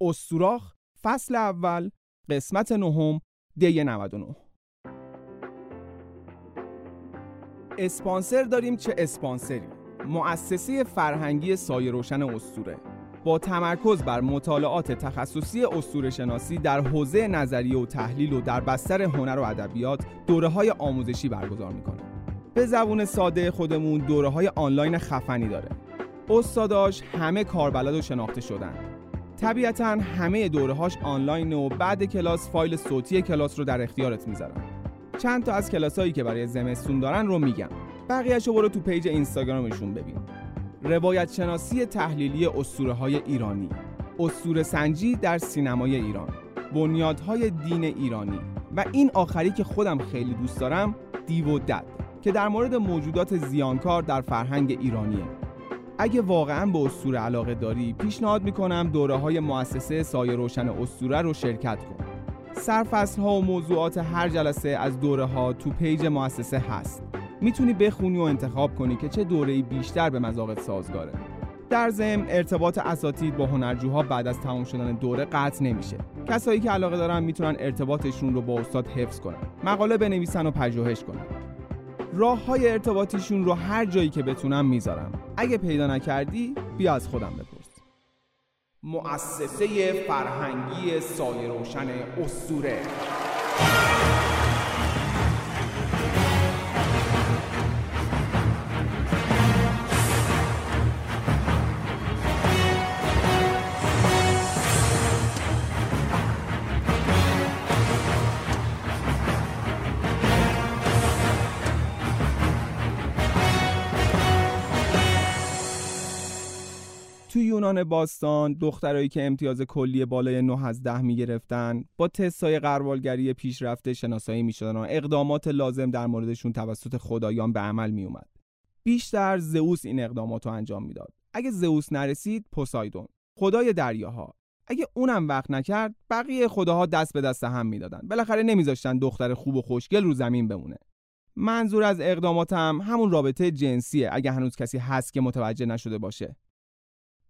استوراخ فصل اول قسمت نهم دی 99 اسپانسر داریم چه اسپانسری؟ مؤسسه فرهنگی سایه روشن استوره. با تمرکز بر مطالعات تخصصی اسطوره شناسی در حوزه نظریه و تحلیل و در بستر هنر و ادبیات دوره های آموزشی برگزار می‌کنه. به زبون ساده خودمون دوره های آنلاین خفنی داره. استاداش همه کاربلد و شناخته شدن. طبیعتا همه دوره هاش آنلاین و بعد کلاس فایل صوتی کلاس رو در اختیارت می‌ذارن. چند تا از کلاس هایی که برای زمستون دارن رو میگم. بقیهش رو برو تو پیج اینستاگرامشون ببین. روایت شناسی تحلیلی اسطوره های ایرانی. اسطوره سنجی در سینمای ایران. بنیادهای دین ایرانی. و این آخری که خودم خیلی دوست دارم دیو و دد که در مورد موجودات زیانکار در فرهنگ ایرانیه. اگه واقعا به اسطوره علاقه داری پیشنهاد می‌کنم دوره های مؤسسه سایه روشن اسطوره رو شرکت کن. سرفصل ها و موضوعات هر جلسه از دوره ها تو پیج مؤسسه هست. می‌تونی بخونی و انتخاب کنی که چه دوره بیشتر به مذاقت سازگاره. در ضمن ارتباط اساتید با هنرجوها بعد از تمام شدن دوره قطع نمیشه. کسایی که علاقه دارن می‌تونن ارتباطشون رو با استاد حفظ کنن. مقاله بنویسن و پژوهش کنن. راه های ارتباطیشون رو هر جایی که بتونم می‌ذارم. اگه پیدا نکردی بیا از خودم بپرس. مؤسسه فرهنگی سایه روشن اسطوره. یونان باستان دخترایی که امتیاز کلی بالای 9 از 10 می‌گرفتن با تستای قربالگری پیشرفته شناسایی می‌شدن و اقدامات لازم در موردشون توسط خدایان به عمل می اومد. بیشتر زئوس این اقدامات رو انجام می‌داد. اگه زئوس نرسید پوسایدون. خدای دریاها. اگه اونم وقت نکرد بقیه خداها دست به دست هم می‌دادن. بالاخره نمیذاشتن دختر خوب و خوشگل رو زمین بمونه. منظور از اقداماتم همون رابطه جنسیه اگه هنوز کسی هست که متوجه نشده باشه.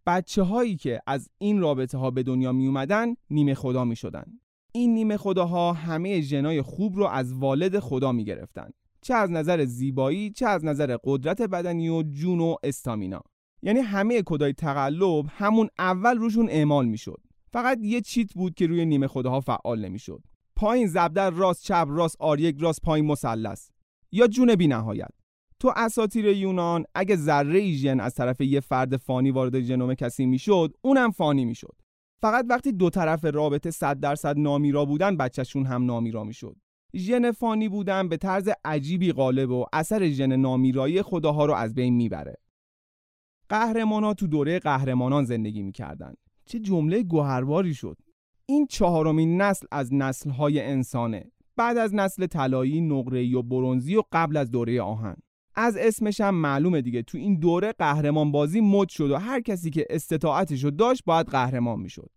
بچه هایی که از این رابطه ها به دنیا می اومدن نیمه خدا می شدن. این نیمه خداها همه جنای خوب رو از والد خدا می گرفتن. چه از نظر زیبایی چه از نظر قدرت بدنی و جون و استامینا. یعنی همه کدای تقلب همون اول روشون اعمال می‌شد. فقط یه چیت بود که روی نیمه خداها فعال نمی‌شد. پایین زبدر راست چپ راست آریک راست پایین مثلث. یا جون بی نهایت تو اساطیر یونان اگه ذره ژن از طرف یه فرد فانی وارد ژنوم کسی می‌شد اونم فانی می‌شد. فقط وقتی دو طرف رابطه 100 درصد نامیرا بودن بچهشون هم نامیرا می‌شد. ژن فانی بودن به طرز عجیبی غالب و اثر ژن نامیرایی خداها رو از بین می‌بره. قهرمانا تو دوره قهرمانان زندگی می‌کردن. چه جمله گوهرباری شد. این چهارمین نسل از نسلهای انسانه. بعد از نسل طلایی، نقره‌ای و برونزی و قبل از دوره آهن. از اسمش هم معلومه دیگه تو این دوره قهرمان بازی مد شد و هر کسی که استطاعتش رو داشت باید قهرمان می‌شد.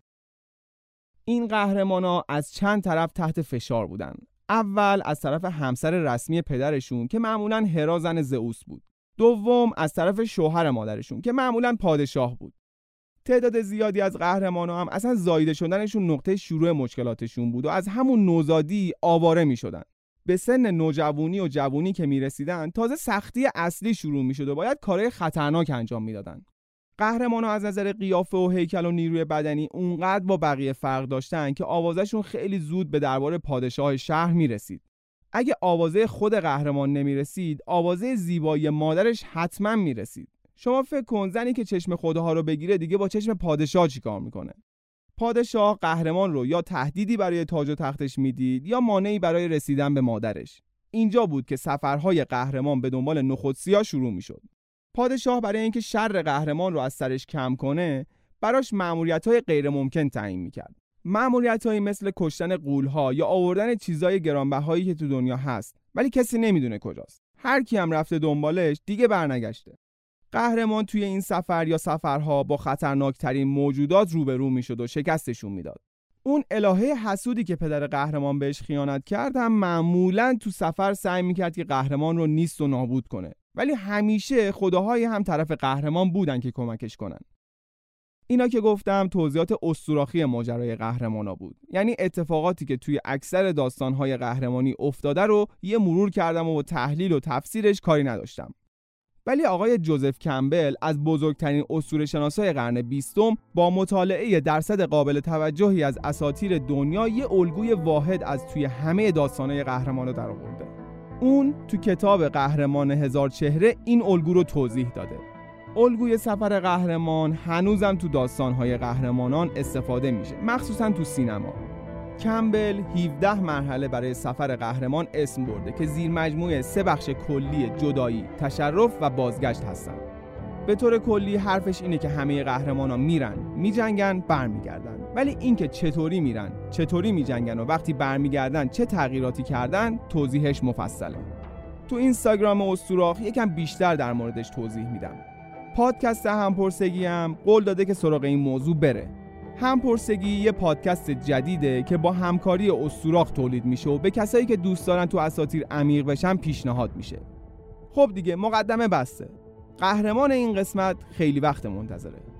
این قهرمانا از چند طرف تحت فشار بودن. اول از طرف همسر رسمی پدرشون که معمولا هرا زن زئوس بود. دوم از طرف شوهر مادرشون که معمولا پادشاه بود. تعداد زیادی از قهرمانا هم اصلا زایده شدنشون نقطه شروع مشکلاتشون بود و از همون نوزادی آواره می شدن. به سن نوجوانی و جوونی که می‌رسیدن تازه سختی اصلی شروع می‌شد و باید کارهای خطرناک انجام می‌دادن. قهرمان از نظر قیافه و هیکل و نیروی بدنی اونقدر با بقیه فرق داشتن که آوازشون خیلی زود به دربار پادشاه شهر می‌رسید. اگه آوازه خود قهرمان نمی‌رسید آوازه زیبایی مادرش حتما می‌رسید. شما فکر کن زنی که چشم خودها رو بگیره دیگه با چشم پادشاه چیکار می‌کنه؟ پادشاه قهرمان رو یا تهدیدی برای تاج و تختش می‌دید یا مانعی برای رسیدن به مادرش. اینجا بود که سفرهای قهرمان به دنبال نخودسیا شروع می‌شد. پادشاه برای اینکه شر قهرمان رو از سرش کم کنه براش معمولیت های غیر ممکن تعیین می‌کرد. معمولیت مثل کشتن قولها یا آوردن چیزای گرانبهایی که تو دنیا هست ولی کسی نمی‌دونه کجاست. هر کی هم رفته دنبالش دیگه برنگشته. قهرمان توی این سفر یا سفرها با خطرناکترین موجودات روبرو می‌شد و شکستشون می‌داد. اون الهه حسودی که پدر قهرمان بهش خیانت کرد هم معمولا تو سفر سعی می‌کرد که قهرمان رو نیست و نابود کنه. ولی همیشه خداهای هم طرف قهرمان بودن که کمکش کنن. اینا که گفتم توضیحات استوراخی ماجرای قهرمانا بود. یعنی اتفاقاتی که توی اکثر داستانهای قهرمانی افتاده رو یه مرور کردم و تحلیل و تفسیرش کاری نداشتم. ولی آقای جوزف کمبل از بزرگترین اسطوره شناسای قرن بیستم با مطالعه درصد قابل توجهی از اساطیر دنیا یه الگوی واحد از توی همه داستانهای قهرمانو در آورده اون تو کتاب قهرمان هزار چهره این الگو رو توضیح داده. الگوی سفر قهرمان هنوزم تو داستانهای قهرمانان استفاده میشه مخصوصا تو سینما. کمبل 17 مرحله برای سفر قهرمان اسم برده که زیر مجموعه سه بخش کلی جدایی، تشرف و بازگشت هستن. به طور کلی حرفش اینه که همه قهرمان ها میرن، میجنگن، برمیگردن. ولی اینکه چطوری میرن، چطوری میجنگن و وقتی برمیگردن چه تغییراتی کردن، توضیحش مفصله. تو اینستاگرام استوراخ یکم بیشتر در موردش توضیح میدم. پادکست همپرسگی هم قول داده که سراغ این موضوع بره همپرسگی یه پادکست جدیده که با همکاری استوراخ تولید میشه و به کسایی که دوست دارن تو اساتیر عمیق بشن پیشنهاد میشه. خب دیگه مقدمه بسته. قهرمان این قسمت خیلی وقت منتظره.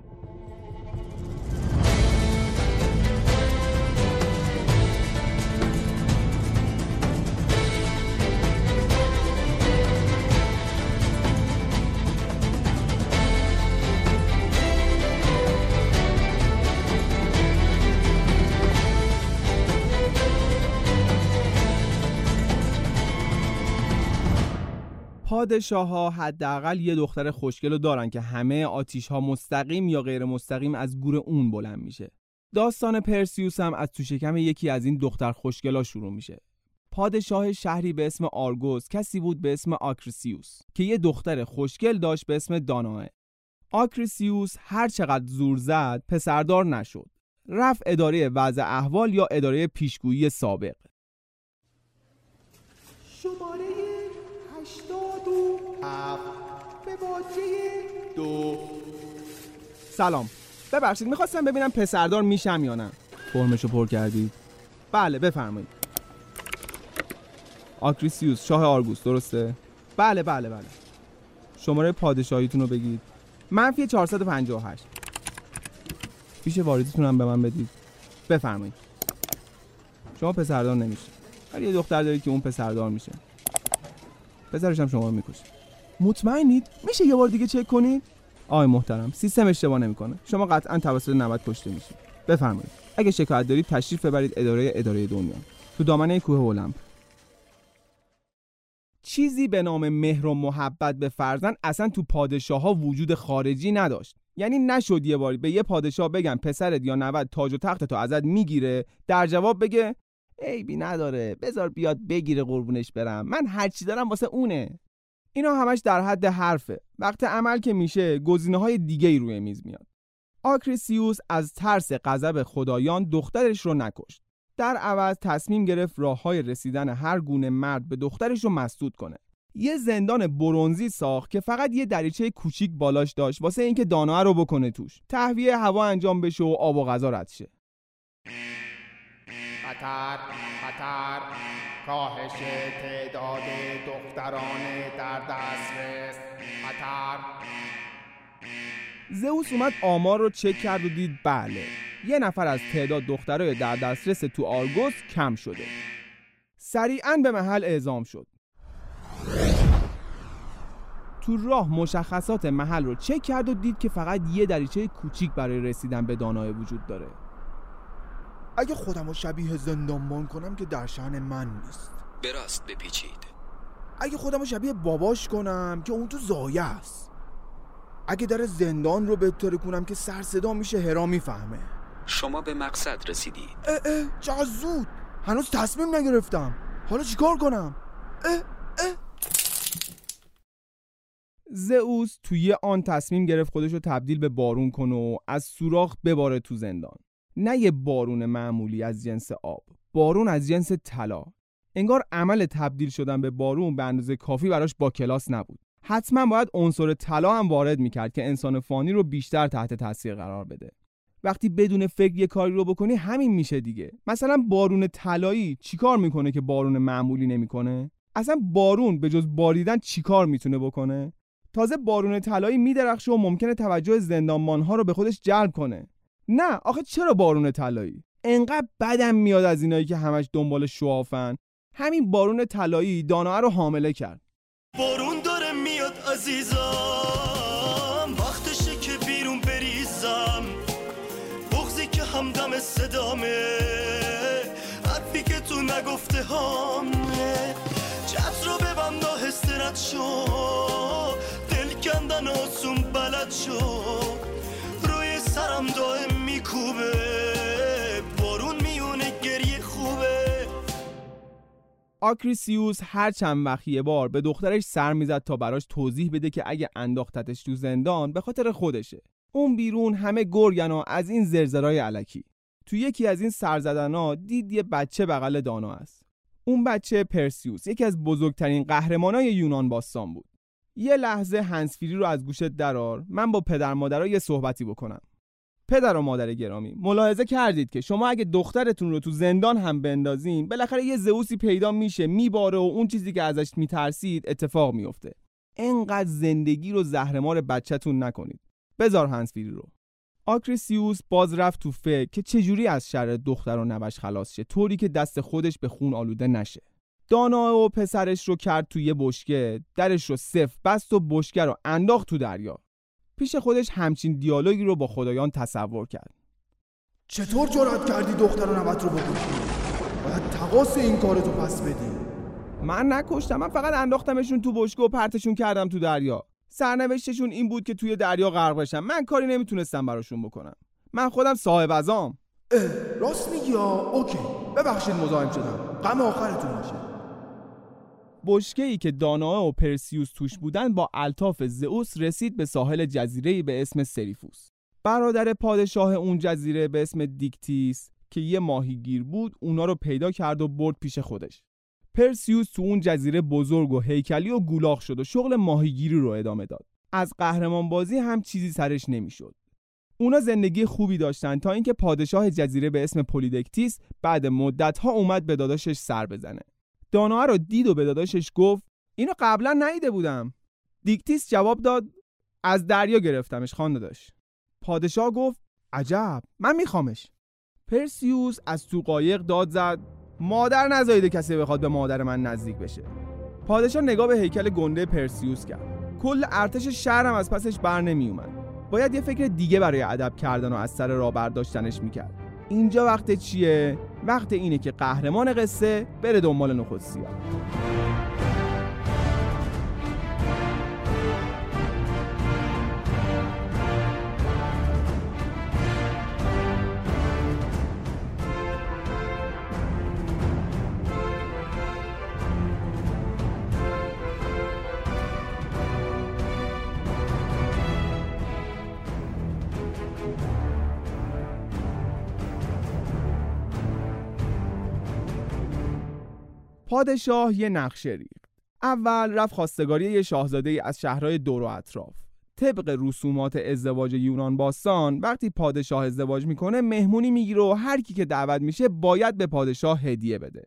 پادشاه ها حداقل یه دختر خوشگل رو دارن که همه آتیش ها مستقیم یا غیر مستقیم از گور اون بلند میشه. داستان پرسیوس هم از تو شکم یکی از این دختر خوشگلا شروع میشه. پادشاه شهری به اسم آرگوس کسی بود به اسم آکریسیوس که یه دختر خوشگل داشت به اسم داناه. آکریسیوس هر چقدر زور زد پسردار نشد. رفت اداره وضع احوال یا اداره پیشگویی سابق. شماره دو. سلام. ببخشید می‌خواستم ببینم پسردار میشم یا نه. فرمشو پر کردید بله بفرمایید. آکریسیوس شاه آرگوس درسته؟ بله بله بله. شماره پادشاهیتون رو بگید. منفی 458 پیش واردیتون هم به من بدید. بفرمایید. شما پسردار نمیشه ولی یه دختر دارید که اون پسردار میشه. هم شما رو می‌کشه مطمئنید؟ میشه یه بار دیگه چک کنید؟ آقای محترم سیستم اشتباه نمی‌کنه. شما قطعا توسط 90 کشته میشید. بفرمایید. اگه شکایت دارید تشریف ببرید اداره اداره دنیا. تو دامنه کوه المپ چیزی به نام مهر و محبت به فرزند اصلا تو پادشاه ها وجود خارجی نداشت. یعنی نشد یه باری به یه پادشاه بگم پسرت یا نوت تاج و تخت تو ازت می‌گیره در جواب بگه عیبی نداره. بذار بیاد بگیره قربونش برم. من هرچی دارم واسه اونه. اینا همش در حد حرفه. وقت عمل که میشه گزینه های دیگه ای روی میز میاد. آکریسیوس از ترس غضب خدایان دخترش رو نکشت. در عوض تصمیم گرفت راه های رسیدن هر گونه مرد به دخترش رو مسدود کنه. یه زندان برونزی ساخت که فقط یه دریچه کوچیک بالاش داشت واسه اینکه دانه رو بکنه توش. تهویه هوا انجام بشه و آب و غذا رد شه. خطر خطر. کاهش تعداد دختران در دسترس. خطر. زئوس اومد آمار رو چک کرد و دید بله یه نفر از تعداد دخترای در دسترس تو آرگوس کم شده. سریعا به محل اعزام شد. تو راه مشخصات محل رو چک کرد و دید که فقط یه دریچه کوچیک برای رسیدن به دانای وجود داره. اگه خودم رو شبیه زندانبان کنم که در شان من نیست. به راست بپیچید. اگه خودم رو شبیه باباش کنم که اون تو زایه است. اگه در زندان رو بهتره کنم که سر صدا میشه هرا می‌فهمه. شما به مقصد رسیدید. اه اه چقدر زود. هنوز تصمیم نگرفتم. حالا چیکار کنم؟ اه اه. زئوس توی آن تصمیم گرفت خودش رو تبدیل به بارون کنه و از سوراخ بباره تو زندان. نه یه بارون معمولی از جنس آب بارون از جنس طلا. انگار عمل تبدیل شدن به بارون به اندازه کافی براش با کلاس نبود. حتما باید عنصر طلا هم وارد می‌کرد که انسان فانی رو بیشتر تحت تاثیر قرار بده. وقتی بدون فکر یه کاری رو بکنی همین میشه دیگه. مثلا بارون طلایی چیکار می‌کنه که بارون معمولی نمی‌کنه؟ اصلا بارون به جز باریدن چیکار می‌تونه بکنه؟ تازه بارون طلایی میدرخشه و ممکنه توجه زندانبانها رو به خودش جلب کنه. نه آخه چرا بارون طلایی؟ انقدر بدم میاد از اینایی که همش دنبال شوافن. همین بارون طلایی دانا رو حامله کرد. بارون داره میاد عزیزم وقتشه که بیرون بریزم. بغزی که همدم صدامه حرفی که تو نگفته هامه چت رو ببند آهسته شو دل کندن آسون بلد شو. روی سرم دائم میکوبه بارون میونه گریه خوبه. آکریسیوس هر چند وقت یه بار به دخترش سر می‌زد تا براش توضیح بده که اگه انداختتش تو زندان به خاطر خودشه. اون بیرون همه گرگن و از این زرزرای علکی. تو یکی از این سرزدنا دید یه بچه بغل دانا است. اون بچه پرسیوس یکی از بزرگترین قهرمانای یونان باستان بود. یه لحظه هنسفیری رو از گوشت درار من با پدر مادرها یه صحبتی بکنم. پدر و مادر گرامی ملاحظه کردید که شما اگه دخترتون رو تو زندان هم بندازین بالاخره یه زئوسی پیدا میشه میباره و اون چیزی که ازش میترسید اتفاق میفته. انقدر زندگی رو زهرمار بچهتون نکنید. بزار هنسفیری رو. آکریسیوس باز رفت تو فکر که چجوری از شر دختر و نوش خلاص شه طوری که دست خودش به خون آلوده نشه. دانا و پسرش رو کرد توی بشکه درش رو صف بست و بشکه رو انداخت تو دریا. پیش خودش همچین دیالوگی رو با خدایان تصور کرد. چطور جرأت کردی دختر و نوت رو بکشی؟ باید تقاس این کارتو پس بدی. من نکشتم من فقط انداختمشون تو بشکه و پرتشون کردم تو دریا. سرنوشتشون این بود که توی دریا غرق بشن من کاری نمی‌تونستم براشون بکنم. من خودم صاحب ازام. راست میگی OK. ببخشید مزاحم شدم. غم آخرتون باشه بشکه ای که دانائه و پرسیوس توش بودن با الطاف زئوس رسید به ساحل جزیره به اسم سریفوس. برادر پادشاه اون جزیره به اسم دیکتیس که یه ماهیگیر بود اونا رو پیدا کرد و برد پیش خودش. پرسیوس تو اون جزیره بزرگ و هیکلی و گولاخ شد و شغل ماهیگیری رو ادامه داد. از قهرمان بازی هم چیزی سرش نمی‌شد. اونا زندگی خوبی داشتن تا اینکه پادشاه جزیره به اسم پولیدکتیس بعد مدت ها اومد به داداشش سر بزنه. دانا رو دید و به داداشش گفت اینو قبلا ندیده بودم. دیکتیس جواب داد از دریا گرفتمش خان داداش. پادشاه گفت عجب من میخوامش. پرسیوس از تو قایق داد زد مادر نزایده کسی بخواد به مادر من نزدیک بشه. پادشاه نگاه به هیکل گنده پرسیوس کرد. کل ارتش شهرم از پسش بر نمی اومد باید یه فکر دیگه برای ادب کردن و از سر راه برداشتنش می‌کرد. اینجا وقت چیه؟ وقت اینه که قهرمان قصه بره دنبال نخود پادشاه یه نقشه ریخت. اول رفت خواستگاری یه شاهزاده از شهرهای دور و اطراف. طبق رسومات ازدواج یونان باستان وقتی پادشاه ازدواج می‌کنه مهمونی می‌گیره و هر کی که دعوت میشه باید به پادشاه هدیه بده.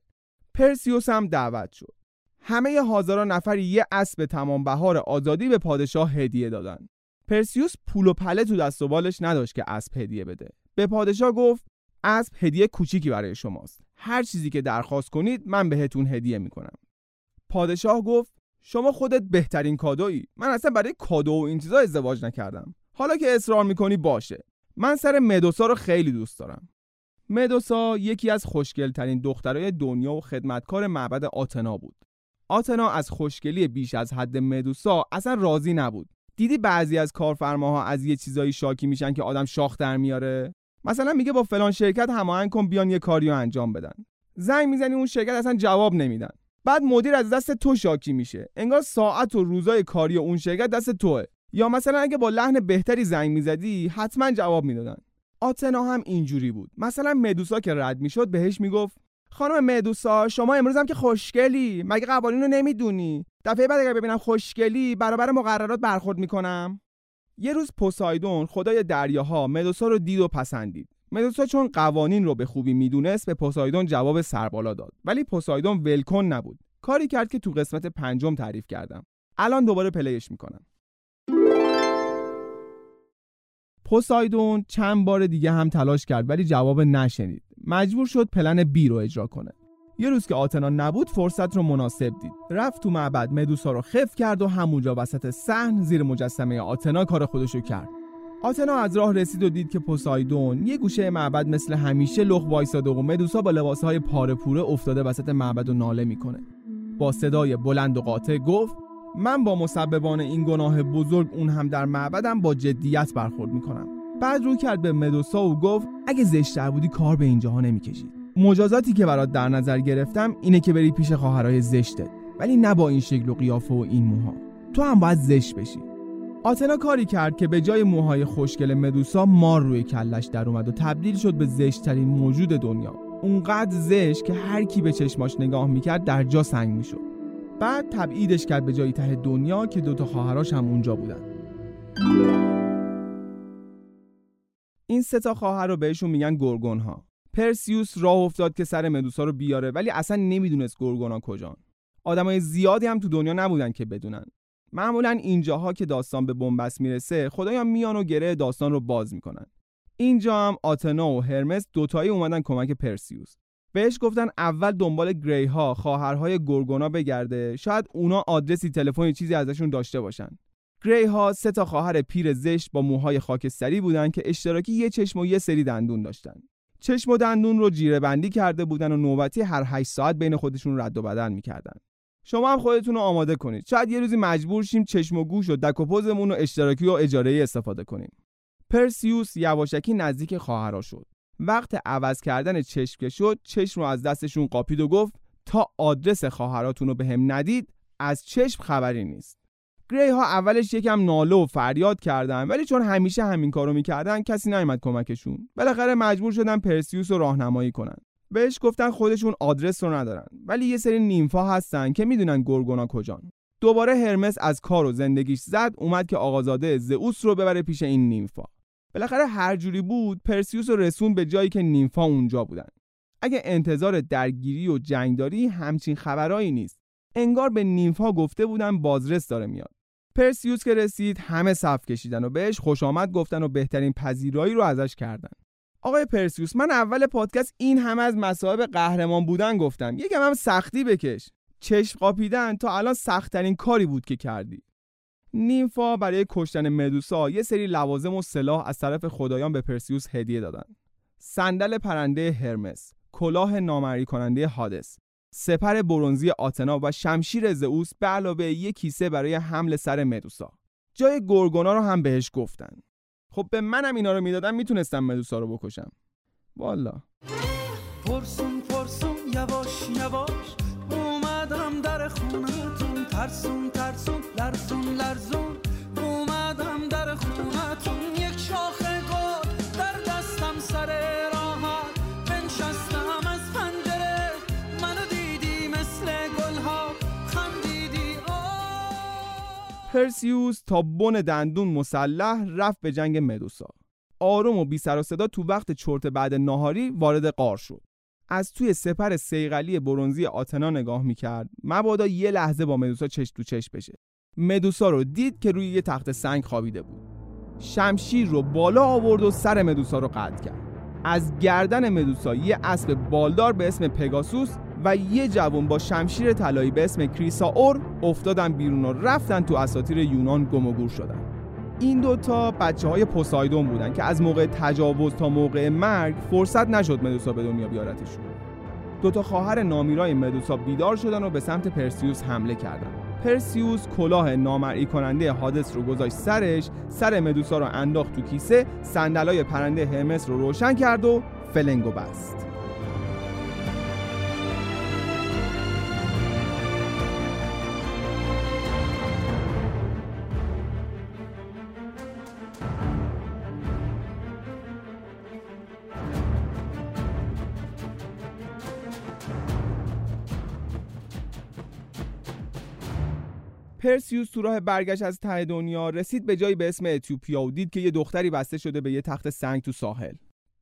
پرسیوس هم دعوت شد. همه هزاران نفر یه اسب تمام بهار آزادی به پادشاه هدیه دادن. پرسیوس پول و پله تو دست و بالش نداشت که اسب هدیه بده. به پادشاه گفت اسب هدیه کوچیکی برای شماست. هر چیزی که درخواست کنید من بهتون هدیه می‌کنم. پادشاه گفت شما خودت بهترین کادویی. من اصلا برای کادو و این چیزا ازدواج نکردم. حالا که اصرار می‌کنی باشه. من سر مدوسا رو خیلی دوست دارم. مدوسا یکی از خوشگلترین دخترای دنیا و خدمتکار معبد آتنا بود. آتنا از خوشگلی بیش از حد مدوسا اصلا راضی نبود. دیدی بعضی از کارفرماها از یه چیزایی شاکی میشن که آدم شاخ در میاره؟ مثلا میگه با فلان شرکت هماهنگ کن بیان یه کاریو انجام بدن. زنگ می‌زنی اون شرکت اصلا جواب نمیدن. بعد مدیر از دست تو شاکی میشه. انگار ساعت و روزای کاری اون شرکت دست توه. یا مثلا اگه با لحن بهتری زنگ می‌زدی حتما جواب می‌دادن. آتنا هم اینجوری بود. مثلا مدوسا که رد می‌شد بهش می‌گفت خانم مدوسا شما امروز هم که خوشگلی مگه قوانین رو نمی‌دونی؟ دفعه بعد اگر ببینم خوشگلی برابر مقررات برخورد می‌کنم؟ یه روز پوسایدون خدای دریاها مدوسا رو دید و پسندید. مدوسا چون قوانین رو به خوبی می‌دونست به پوسایدون جواب سربالا داد. ولی پوسایدون ولکن نبود. کاری کرد که تو قسمت پنجم تعریف کردم. الان دوباره پلیش می‌کنم. پوسایدون چند بار دیگه هم تلاش کرد ولی جواب نشنید. مجبور شد پلن بی رو اجرا کنه. یه روز که آتنا نبود فرصت رو مناسب دید. رفت تو معبد مدوسا رو خف کرد و همونجا وسط صحن زیر مجسمه آتنا کار خودشو کرد. آتنا از راه رسید و دید که پوسایدون یه گوشه معبد مثل همیشه لخ وایساده و مدوسا با لباسهای پاره پوره افتاده وسط معبد و ناله می‌کنه. با صدای بلند و قاطع گفت من با مسببان این گناه بزرگ اون هم در معبدم با جدیت برخورد می‌کنم. بعد رو کرد به مدوسا و گفت اگه زشتر بودی کار به اینجاها نمی‌کشید. مجازاتی که برات در نظر گرفتم اینه که بری پیش خواهرای زشتت ولی نه با این شکل و قیافه و این موها. تو هم باید زشت بشی. آتنا کاری کرد که به جای موهای خوشگل مدوسا مار روی کلش در اومد و تبدیل شد به زشتترین موجود دنیا. اونقدر زشت که هر کی به چشماش نگاه می‌کرد در جا سنگ می‌شد. بعد تبعیدش کرد به جای ته دنیا که دوتا خواهراش هم اونجا بودن. این سه تا خواهر رو بهشون میگن گورگون ها پرسیوس راه افتاد که سر مدوسا رو بیاره ولی اصلا نمی‌دونست گورگونا کجان. آدمای زیادی هم تو دنیا نبودن که بدونن. معمولا اینجاها که داستان به بنبست می‌رسه خدایان میان و گره داستان رو باز می‌کنن. اینجا هم آتنا و هرمس دوتایی اومدن کمک پرسیوس. بهش گفتن اول دنبال گری ها خواهرهای گورگونا بگرده شاید اونا آدرسی تلفنی چیزی ازشون داشته باشن. گری ها سه تا خواهر پیر زشت با موهای خاکستری بودن که اشتراکی یه چشم و یه سری دندون داشتن. چشم و دندون رو جیره بندی کرده بودن و نوبتی هر 8 ساعت بین خودشون رد و بدل می‌کردن. شما هم خودتون رو آماده کنید. شاید یه روزی مجبور شیم چشم و گوش و دک و پوزمون رو اشتراکی و اجاره استفاده کنیم. پرسیوس یواشکی نزدیک خواهرا شد. وقت عوض کردن چشم که شد چشم رو از دستشون قاپید و گفت تا آدرس خواهراتون رو به ندید از چشم خبری نیست. گری ها اولش یکم ناله و فریاد کردن ولی چون همیشه همین کارو می‌کردن کسی نیومد کمکشون. بالاخره مجبور شدن پرسیوس رو راهنمایی کنن. بهش گفتن خودشون آدرس رو ندارن ولی یه سری نیمفا هستن که می‌دونن گورگونا کجان. دوباره هرمس از کار و زندگیش زد اومد که آقازاده زئوس رو ببره پیش این نیمفا. بالاخره هر جوری بود پرسیوس رو رسون به جایی که نیمفا اونجا بودن. اگه انتظار درگیری و جنگداری همچین خبرایی نیست. انگار به نیمفا گفته بودن بازرس داره میاد. پرسیوس که رسید همه صف کشیدن و بهش خوش آمد گفتن و بهترین پذیرایی رو ازش کردن. آقای پرسیوس من اول پادکست این همه از مصائب قهرمان بودن گفتم. یکم هم سختی بکش. چشم قاپیدن تا الان سختترین کاری بود که کردی. نیمفا برای کشتن مدوسا یه سری لوازم و سلاح از طرف خدایان به پرسیوس هدیه دادن. صندل پرنده هرمس کلاه نامری کننده هادس. سپر برونزی آتنا و شمشیر زئوس به علاوه یک کیسه برای حمل سر مدوسا. جای گورگونا رو هم بهش گفتن. خب به منم اینا رو می‌دادن می‌تونستم مدوسا رو بکشم. والا. پرسون پرسون یواش یواش اومدم در خونتون. ترسون ترسون لرزون لرزون. اومدم در خونتون. پرسیوس تا بن دندون مسلح رفت به جنگ مدوسا. آروم و بی سر و صدا تو وقت چرت بعد ناهاری وارد قار شد. از توی سپر سیغلی برونزی آتنا نگاه می‌کرد. مبادا یه لحظه با مدوسا چش تو چش بشه. مدوسا رو دید که روی یه تخت سنگ خوابیده بود. شمشیر رو بالا آورد و سر مدوسا رو قطع کرد. از گردن مدوسا یه اسب بالدار به اسم پگاسوس و یه جوان با شمشیر طلایی به اسم کریساور افتادن بیرون و رفتن تو اساطیر یونان گم و گور شدن. این دوتا بچه های پوسایدون بودن که از موقع تجاوز تا موقع مرگ فرصت نشد مدوسا به دنیا بیارتشون دوتا خواهر نامیرای مدوسا بیدار شدن و به سمت پرسیوس حمله کردن. پرسیوس کلاه نامرئی کننده حادث رو گذاشت سرش سر مدوسا رو انداخت تو کیسه صندلای پرنده هرمس رو روشن کرد و فلنگو بست. پرسیوس تو راه برگشت از ته دنیا رسید به جایی به اسم اتیوپیا و دید که یه دختری بسته شده به یه تخت سنگ تو ساحل.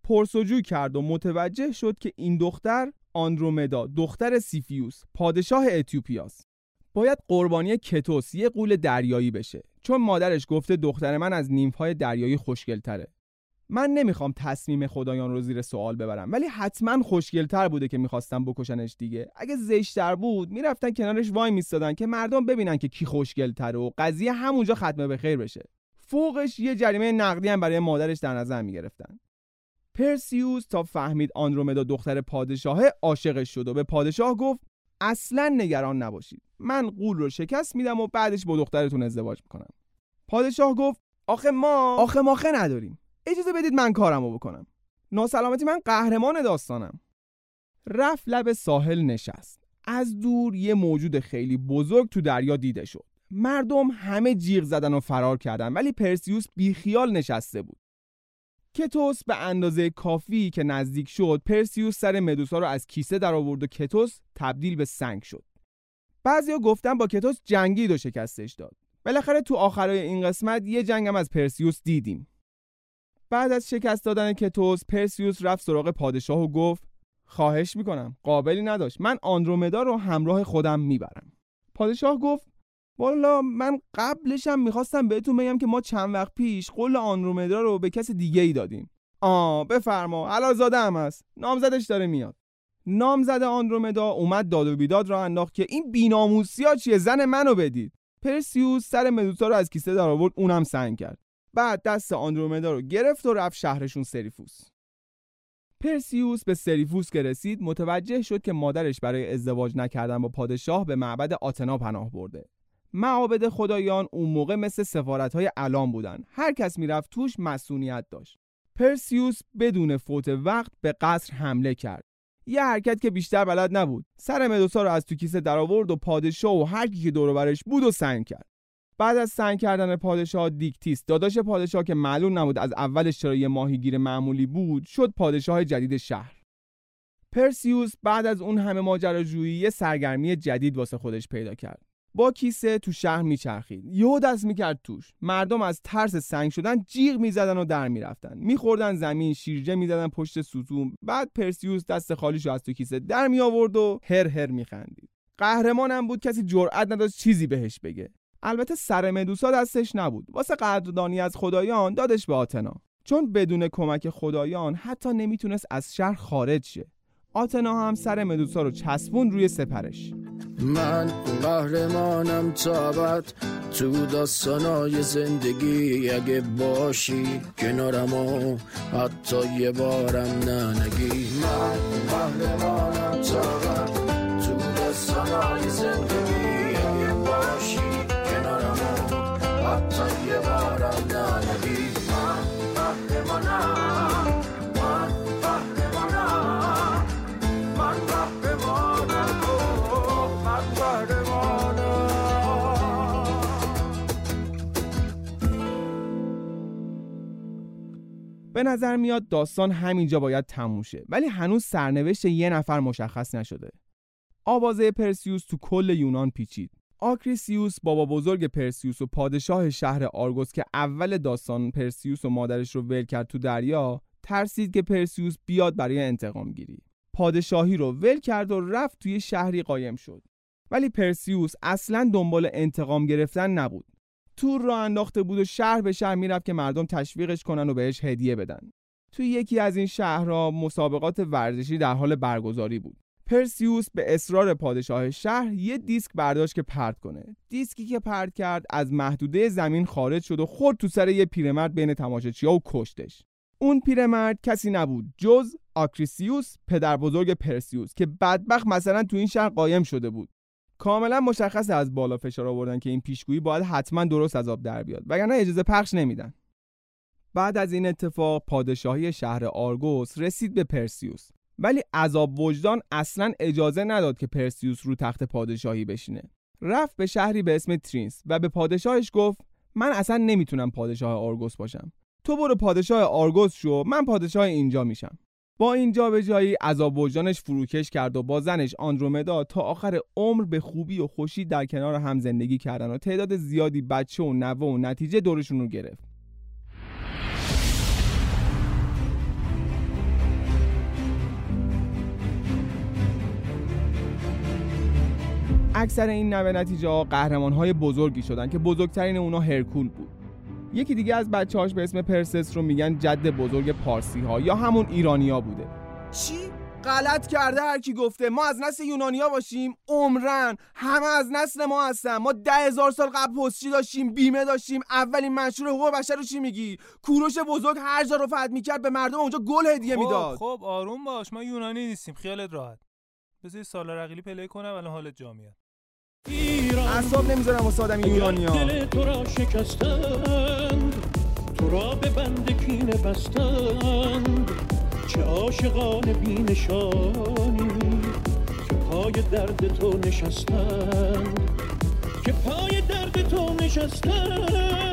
پرسجو کرد و متوجه شد که این دختر آندرومدا دختر سیفیوس پادشاه اتیوپیاست. باید قربانی کتوس یه قول دریایی بشه. چون مادرش گفته دختر من از نیمفهای دریایی خوشگلتره. من نمی‌خوام تصمیم خدایان رو زیر سوال ببرم ولی حتما خوشگلتر بوده که می‌خواستم بکشنش دیگه. اگه زشتر بود می‌رفتن کنارش وای میستادن که مردم ببینن که کی خوشگلتره و قضیه همونجا ختمه به خیر بشه. فوقش یه جریمه نقدی هم برای مادرش در نظر می‌گرفتن. پرسیوس تا فهمید آندرومدا دختر پادشاه عاشقش شد و به پادشاه گفت اصلا نگران نباشید. من قول رو شکست میدم و بعدش با دخترتون ازدواج می‌کنم. پادشاه گفت آخه ما آخه ماخه نداریم. اجازه بدید من کارمو بکنم. ناسلامتی من قهرمان داستانم. رفت لب ساحل نشست. از دور یه موجود خیلی بزرگ تو دریا دیده شد. مردم همه جیغ زدن و فرار کردن ولی پرسیوس بیخیال نشسته بود. کتوس به اندازه کافی که نزدیک شد پرسیوس سر مدوسا رو از کیسه در آورد و کتوس تبدیل به سنگ شد. بعضیا گفتن با کتوس جنگید و شکستش داد. بالاخره تو آخرای این قسمت یه جنگم از پرسیوس دیدیم. بعد از شکست دادن کتوس پرسیوس رفت سراغ پادشاه و گفت خواهش می‌کنم قابلی نداشت. من آندرومدا رو همراه خودم می‌برم. پادشاه گفت والا من قبلشم می‌خواستم بهتون بگم که ما چند وقت پیش قول آندرومدا رو به کس دیگه ای دادیم. آ بفرما حلال زاده هم هست. نامزدش داره میاد. نامزد آندرومدا اومد داد و بیداد را انداخت که این بیناموسی ها چیه؟ زن منو بدید. پرسیوس سر مدوسا رو از کیسه در آورد اونم سنگ کرد. بعد دست آندرومدا رو گرفت و رفت شهرشون سریفوس. پرسیوس به سریفوس که رسید متوجه شد که مادرش برای ازدواج نکردن با پادشاه به معبد آتنا پناه برده. معابد خدایان اون موقع مثل سفارت های علام بودن. هر کس می‌رفت توش مسئولیت داشت. پرسیوس بدون فوت وقت به قصر حمله کرد. یه حرکت که بیشتر بلد نبود. سر مدوسا رو از تو کیسه در آورد و پادشاه و هر کی که دور برش بود و سنگ کرد. بعد از سنگ کردن پادشاه دیکتیس داداش پادشاه که معلوم نبود از اولش چرا یه ماهیگیر معمولی بود شد پادشاه جدید شهر. پرسیوس بعد از اون همه ماجراجویی یه سرگرمی جدید واسه خودش پیدا کرد. با کیسه تو شهر میچرخید. یهو دست می‌کرد توش. مردم از ترس سنگ شدن جیغ می‌زدن و در می‌رفتن. میخوردن زمین شیرجه می‌زدن پشت ستون بعد پرسیوس دست خالیشو از تو کیسه در می آورد و هر هر میخندید. قهرمانم بود کسی جرأت نداشت چیزی بهش بگه. البته سر مدوسا دستش نبود. واسه قدردانی از خدایان دادش به آتنا. چون بدون کمک خدایان حتی نمی‌تونست از شهر خارج شه. آتنا هم سر مدوسا رو چسبون روی سپرش. من قهرمانم تابت تو داستانای زندگی. اگه باشی کنارم و حتی یه بارم ننگی. من قهرمانم تابت تو داستانای زندگی. به نظر میاد داستان همینجا باید تموم شه. ولی هنوز سرنوشت یه نفر مشخص نشده. آوازه پرسیوس تو کل یونان پیچید. آکریسیوس بابا بزرگ پرسیوس و پادشاه شهر آرگوس که اول داستان پرسیوس و مادرش رو ول کرد تو دریا ترسید که پرسیوس بیاد برای انتقام گیری پادشاهی رو ول کرد و رفت توی شهری قایم شد. ولی پرسیوس اصلا دنبال انتقام گرفتن نبود. تور راه انداخته بود و شهر به شهر می‌رفت که مردم تشویقش کنن و بهش هدیه بدن. توی یکی از این شهرها مسابقات ورزشی در حال برگزاری بود. پرسیوس به اصرار پادشاه شهر یه دیسک برداشت که پرت کنه. دیسکی که پرت کرد از محدوده زمین خارج شد و خورد تو سر یه پیرمرد بین تماشاچی‌ها و کشتش. اون پیرمرد کسی نبود جز آکریسیوس پدر بزرگ پرسیوس که بدبخت مثلا تو این شهر قایم شده بود. کاملا مشخص از بالا فشار آوردن که این پیشگویی باید حتما درست از آب در بیاد وگرنه اجازه پخش نمیدن. بعد از این اتفاق پادشاهی شهر آرگوس رسید به پرسیوس. ولی عذاب وجدان اصلا اجازه نداد که پرسیوس رو تخت پادشاهی بشینه. رفت به شهری به اسم تیرینس و به پادشاهش گفت من اصلا نمی‌تونم پادشاه آرگوس باشم. تو برو پادشاه آرگوس شو من پادشاه اینجا میشم. با این جابجایی عذاب وجدانش فروکش کرد و با زنش آندرومدا تا آخر عمر به خوبی و خوشی در کنار هم زندگی کردن و تعداد زیادی بچه و نوه و نتیجه دورشون رو گرفت. اکثر این نوع نتیجه ها قهرمان های بزرگی شدن که بزرگترین اونا هرکول بود. یکی دیگه از بچه هاش به اسم پرسس رو میگن جد بزرگ پارسی ها یا همون ایرانیا بوده. چی؟ غلط کرده هر کی گفته. ما از نسل یونانیا باشیم. عمرن. همه از نسل ما هستن. ما ده هزار سال قبل پستچی داشتیم بیمه داشتیم. اولین منشور حقوق بشر رو چی میگی؟ کوروش بزرگ هر جا رو فتح می‌کرد به مردم اونجا گل هدیه می‌داد. خب آروم باش. ما یونانی نیستیم. خیالت راحت. بذار سال رقیلی پلی کنم. الان حالت جا میاد. اعصاب نمی‌ذارم واسه آدم یونانیا دل تو را شکستند تو را به بند کینه بستند. چه عاشقان بینشانی که پای درد تو نشستند. که پای درد تو نشستند.